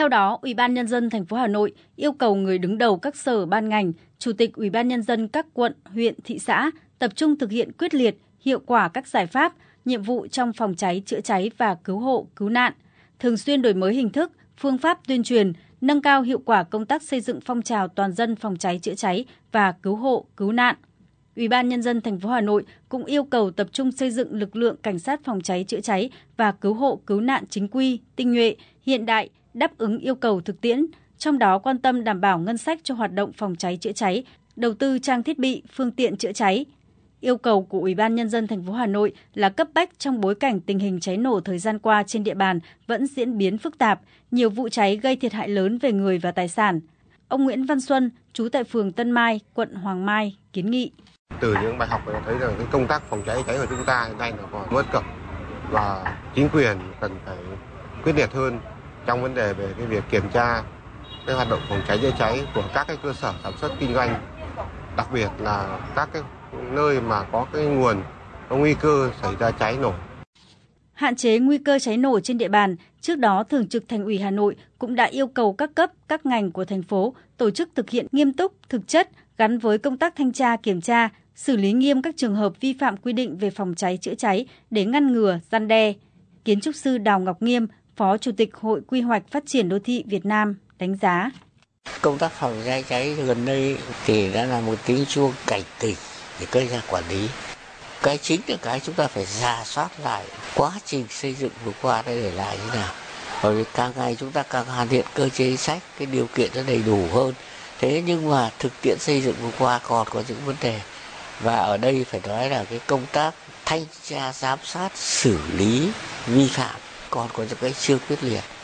Theo đó, Ủy ban nhân dân thành phố Hà Nội yêu cầu người đứng đầu các sở ban ngành, chủ tịch Ủy ban nhân dân các quận, huyện, thị xã tập trung thực hiện quyết liệt, hiệu quả các giải pháp, nhiệm vụ trong phòng cháy, chữa cháy và cứu hộ, cứu nạn, thường xuyên đổi mới hình thức, phương pháp tuyên truyền, nâng cao hiệu quả công tác xây dựng phong trào toàn dân phòng cháy chữa cháy và cứu hộ, cứu nạn. Ủy ban nhân dân thành phố Hà Nội cũng yêu cầu tập trung xây dựng lực lượng cảnh sát phòng cháy chữa cháy và cứu hộ cứu nạn chính quy, tinh nhuệ, hiện đại, đáp ứng yêu cầu thực tiễn, trong đó quan tâm đảm bảo ngân sách cho hoạt động phòng cháy chữa cháy, đầu tư trang thiết bị, phương tiện chữa cháy. Yêu cầu của Ủy ban nhân dân thành phố Hà Nội là cấp bách trong bối cảnh tình hình cháy nổ thời gian qua trên địa bàn vẫn diễn biến phức tạp, nhiều vụ cháy gây thiệt hại lớn về người và tài sản. Ông Nguyễn Văn Xuân, trú tại phường Tân Mai, quận Hoàng Mai kiến nghị từ những bài học thấy rằng cái công tác phòng cháy cháy của chúng ta hiện nay là còn bất cập và chính quyền cần phải quyết liệt hơn trong vấn đề về cái việc kiểm tra cái hoạt động phòng cháy chữa cháy của các cái cơ sở sản xuất kinh doanh đặc biệt là các cái nơi mà có cái nguồn có nguy cơ xảy ra cháy nổ hạn chế nguy cơ cháy nổ trên địa bàn, trước đó Thường trực Thành ủy Hà Nội cũng đã yêu cầu các cấp, các ngành của thành phố tổ chức thực hiện nghiêm túc, thực chất gắn với công tác thanh tra kiểm tra, xử lý nghiêm các trường hợp vi phạm quy định về phòng cháy chữa cháy để ngăn ngừa, gian đe. Kiến trúc sư Đào Ngọc Nghiêm, Phó Chủ tịch Hội Quy hoạch Phát triển Đô thị Việt Nam đánh giá. Công tác phòng cháy cháy gần đây thì đã là một tiếng chuông cảnh tỉnh để cơ quan quản lý. Cái chính là cái chúng ta phải ra soát lại quá trình xây dựng vừa qua đây để lại như nào. Bởi vì càng ngày chúng ta càng hoàn thiện cơ chế sách, cái điều kiện nó đầy đủ hơn. Thế nhưng mà thực tiễn xây dựng vừa qua còn có những vấn đề và ở đây phải nói là cái công tác thanh tra giám sát xử lý vi phạm còn có những cái chưa quyết liệt.